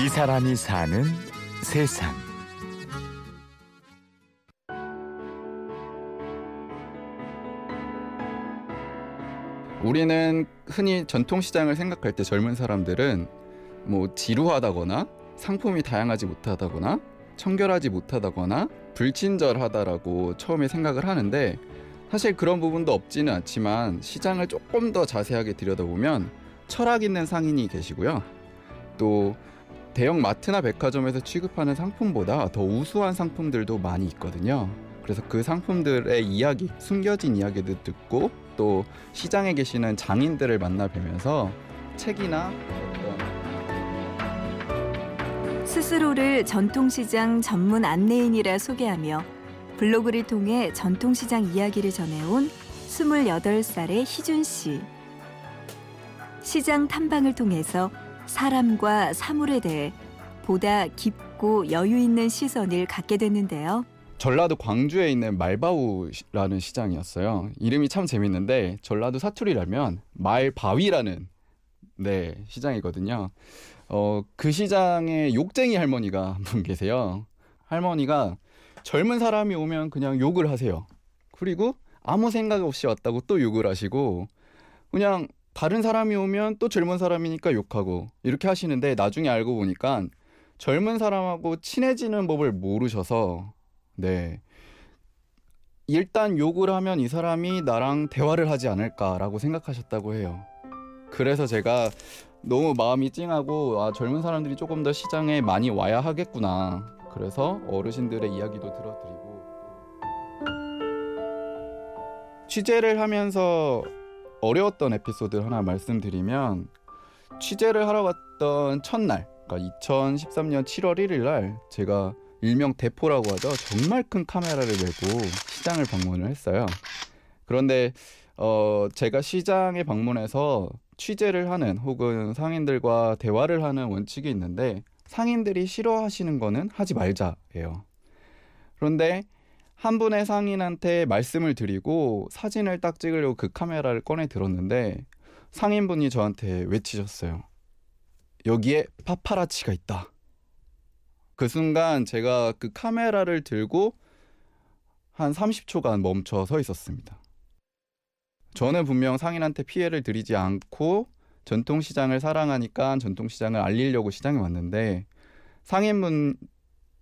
이 사람이 사는 세상. 우리는 흔히 전통시장을 생각할 때 젊은 사람들은 뭐 지루하다거나 상품이 다양하지 못하다거나 청결하지 못하다거나 불친절하다라고 처음에 생각을 하는데 사실 그런 부분도 없지는 않지만 시장을 조금 더 자세하게 들여다보면 철학 있는 상인이 계시고요. 또 대형 마트나 백화점에서 취급하는 상품보다 더 우수한 상품들도 많이 있거든요. 그래서 그 상품들의 이야기, 숨겨진 이야기들 듣고 또 시장에 계시는 장인들을 만나 뵈면서 책이나 어떤 스스로를 전통시장 전문 안내인이라 소개하며 블로그를 통해 전통시장 이야기를 전해온 28살의 희준 씨. 시장 탐방을 통해서 사람과 사물에 대해 보다 깊고 여유 있는 시선을 갖게 됐는데요. 전라도 광주에 있는 말바우라는 시장이었어요. 이름이 참 재밌는데 전라도 사투리라면 말바위라는 네 시장이거든요. 어, 그 시장에 욕쟁이 할머니가 한 분 계세요. 할머니가 젊은 사람이 오면 그냥 욕을 하세요. 그리고 아무 생각 없이 왔다고 또 욕을 하시고 그냥 다른 사람이 오면 또 젊은 사람이니까 욕하고 이렇게 하시는데 나중에 알고 보니까 젊은 사람하고 친해지는 법을 모르셔서 네. 일단 욕을 하면 이 사람이 나랑 대화를 하지 않을까라고 생각하셨다고 해요. 그래서 제가 너무 마음이 찡하고 아, 젊은 사람들이 조금 더 시장에 많이 와야 하겠구나. 그래서 어르신들의 이야기도 들어드리고 취재를 하면서 어려웠던 에피소드 하나 말씀드리면 취재를 하러 갔던 첫날, 그러니까 2013년 7월 1일 날 제가 일명 대포라고 하죠. 정말 큰 카메라를 메고 시장을 방문을 했어요. 그런데 어 제가 시장에 방문해서 취재를 하는 혹은 상인들과 대화를 하는 원칙이 있는데 상인들이 싫어하시는 거는 하지 말자예요. 그런데 한 분의 상인한테 말씀을 드리고 사진을 딱 찍으려고 그 카메라를 꺼내 들었는데 상인분이 저한테 외치셨어요. 여기에 파파라치가 있다. 그 순간 제가 그 카메라를 들고 한 30초간 멈춰 서 있었습니다. 저는 분명 상인한테 피해를 드리지 않고 전통시장을 사랑하니까 전통시장을 알리려고 시장에 왔는데 상인분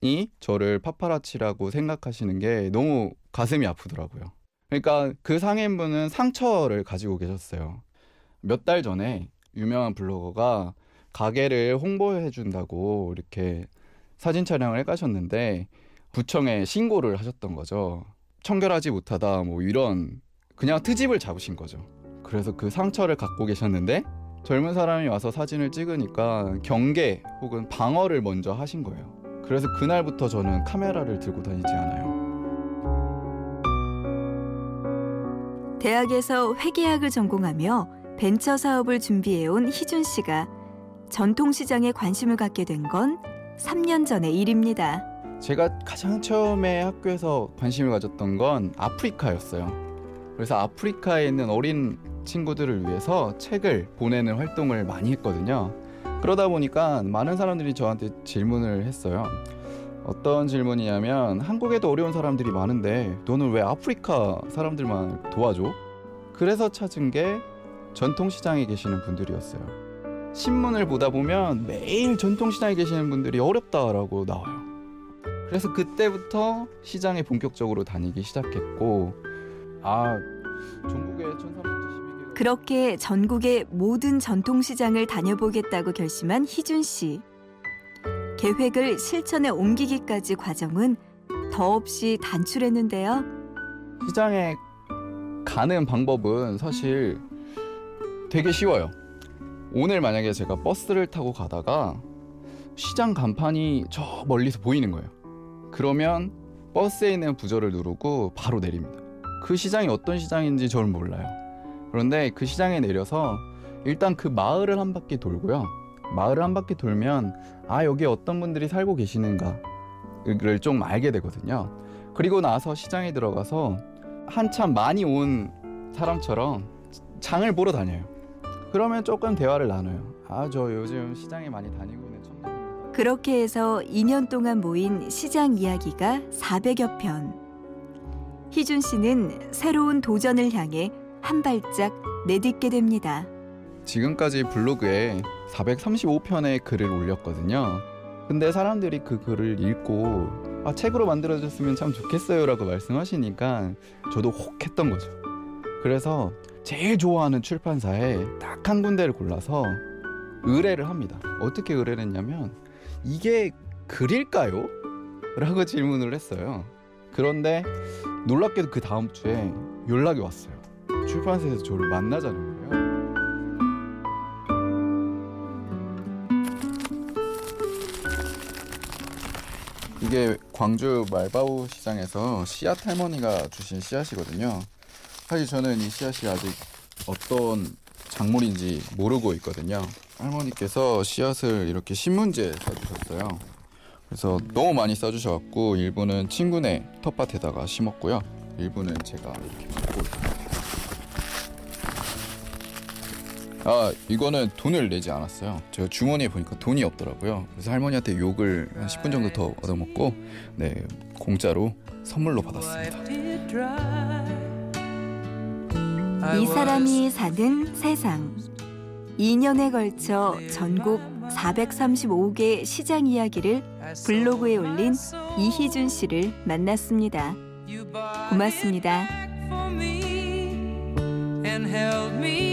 이 저를 파파라치라고 생각하시는 게 너무 가슴이 아프더라고요. 그러니까 그 상인분은 상처를 가지고 계셨어요. 몇 달 전에 유명한 블로거가 가게를 홍보해 준다고 이렇게 사진 촬영을 해가셨는데 구청에 신고를 하셨던 거죠. 청결하지 못하다 뭐 이런 그냥 트집을 잡으신 거죠. 그래서 그 상처를 갖고 계셨는데 젊은 사람이 와서 사진을 찍으니까 경계 혹은 방어를 먼저 하신 거예요. 그래서 그날부터 저는 카메라를 들고 다니지 않아요. 대학에서 회계학을 전공하며 벤처 사업을 준비해온 희준 씨가 전통시장에 관심을 갖게 된 건 3년 전의 일입니다. 제가 가장 처음에 학교에서 관심을 가졌던 건 아프리카였어요. 그래서 아프리카에 있는 어린 친구들을 위해서 책을 보내는 활동을 많이 했거든요. 그러다 보니까 많은 사람들이 저한테 질문을 했어요. 어떤 질문이냐면 한국에도 어려운 사람들이 많은데 너는 왜 아프리카 사람들만 도와줘? 그래서 찾은 게 전통시장에 계시는 분들이었어요. 신문을 보다 보면 매일 전통시장에 계시는 분들이 어렵다라고 나와요. 그래서 그때부터 시장에 본격적으로 다니기 시작했고 아 전국에 1372개 그렇게 전국의 모든 전통시장을 다녀보겠다고 결심한 희준 씨. 계획을 실천에 옮기기까지 과정은 더없이 단출했는데요. 시장에 가는 방법은 사실 되게 쉬워요. 오늘 만약에 제가 버스를 타고 가다가 시장 간판이 저 멀리서 보이는 거예요. 그러면 버스에 있는 부저를 누르고 바로 내립니다. 그 시장이 어떤 시장인지 저는 몰라요. 그런데 그 시장에 내려서 일단 그 마을을 한 바퀴 돌고요. 마을을 한 바퀴 돌면 아 여기 어떤 분들이 살고 계시는가를 좀 알게 되거든요. 그리고 나서 시장에 들어가서 한참 많이 온 사람처럼 장을 보러 다녀요. 그러면 조금 대화를 나눠요. 아 저 요즘 시장에 많이 다니고 있는 청년입니다. 그렇게 해서 2년 동안 모인 시장 이야기가 400여 편. 희준 씨는 새로운 도전을 향해 한 발짝 내딛게 됩니다. 지금까지 블로그에 435편의 글을 올렸거든요. 근데 사람들이 그 글을 읽고 아, 책으로 만들어졌으면 참 좋겠어요라고 말씀하시니까 저도 혹 했던 거죠. 그래서 제일 좋아하는 출판사에 딱 한 군데를 골라서 의뢰를 합니다. 어떻게 의뢰를 했냐면 이게 글일까요? 라고 질문을 했어요. 그런데 놀랍게도 그 다음 주에 연락이 왔어요. 출판사에서 저를 만나자는 거예요. 이게 광주 말바우 시장에서 씨앗 할머니가 주신 씨앗이거든요. 사실 저는 이 씨앗이 아직 어떤 작물인지 모르고 있거든요. 할머니께서 씨앗을 이렇게 신문지에 써주셨어요. 그래서 너무 많이 써주셔갖고 일부는 친구네 텃밭에다가 심었고요. 일부는 제가 이렇게 갖고 있어요. 아 이거는 돈을 내지 않았어요. 제가 주머니에 보니까 돈이 없더라고요. 그래서 할머니한테 욕을 한 10분 정도 더 얻어먹고 네 공짜로 선물로 받았습니다. 이 사람이 사는 세상. 2년에 걸쳐 전국 435개 시장 이야기를 블로그에 올린 이희준 씨를 만났습니다. 고맙습니다. and held me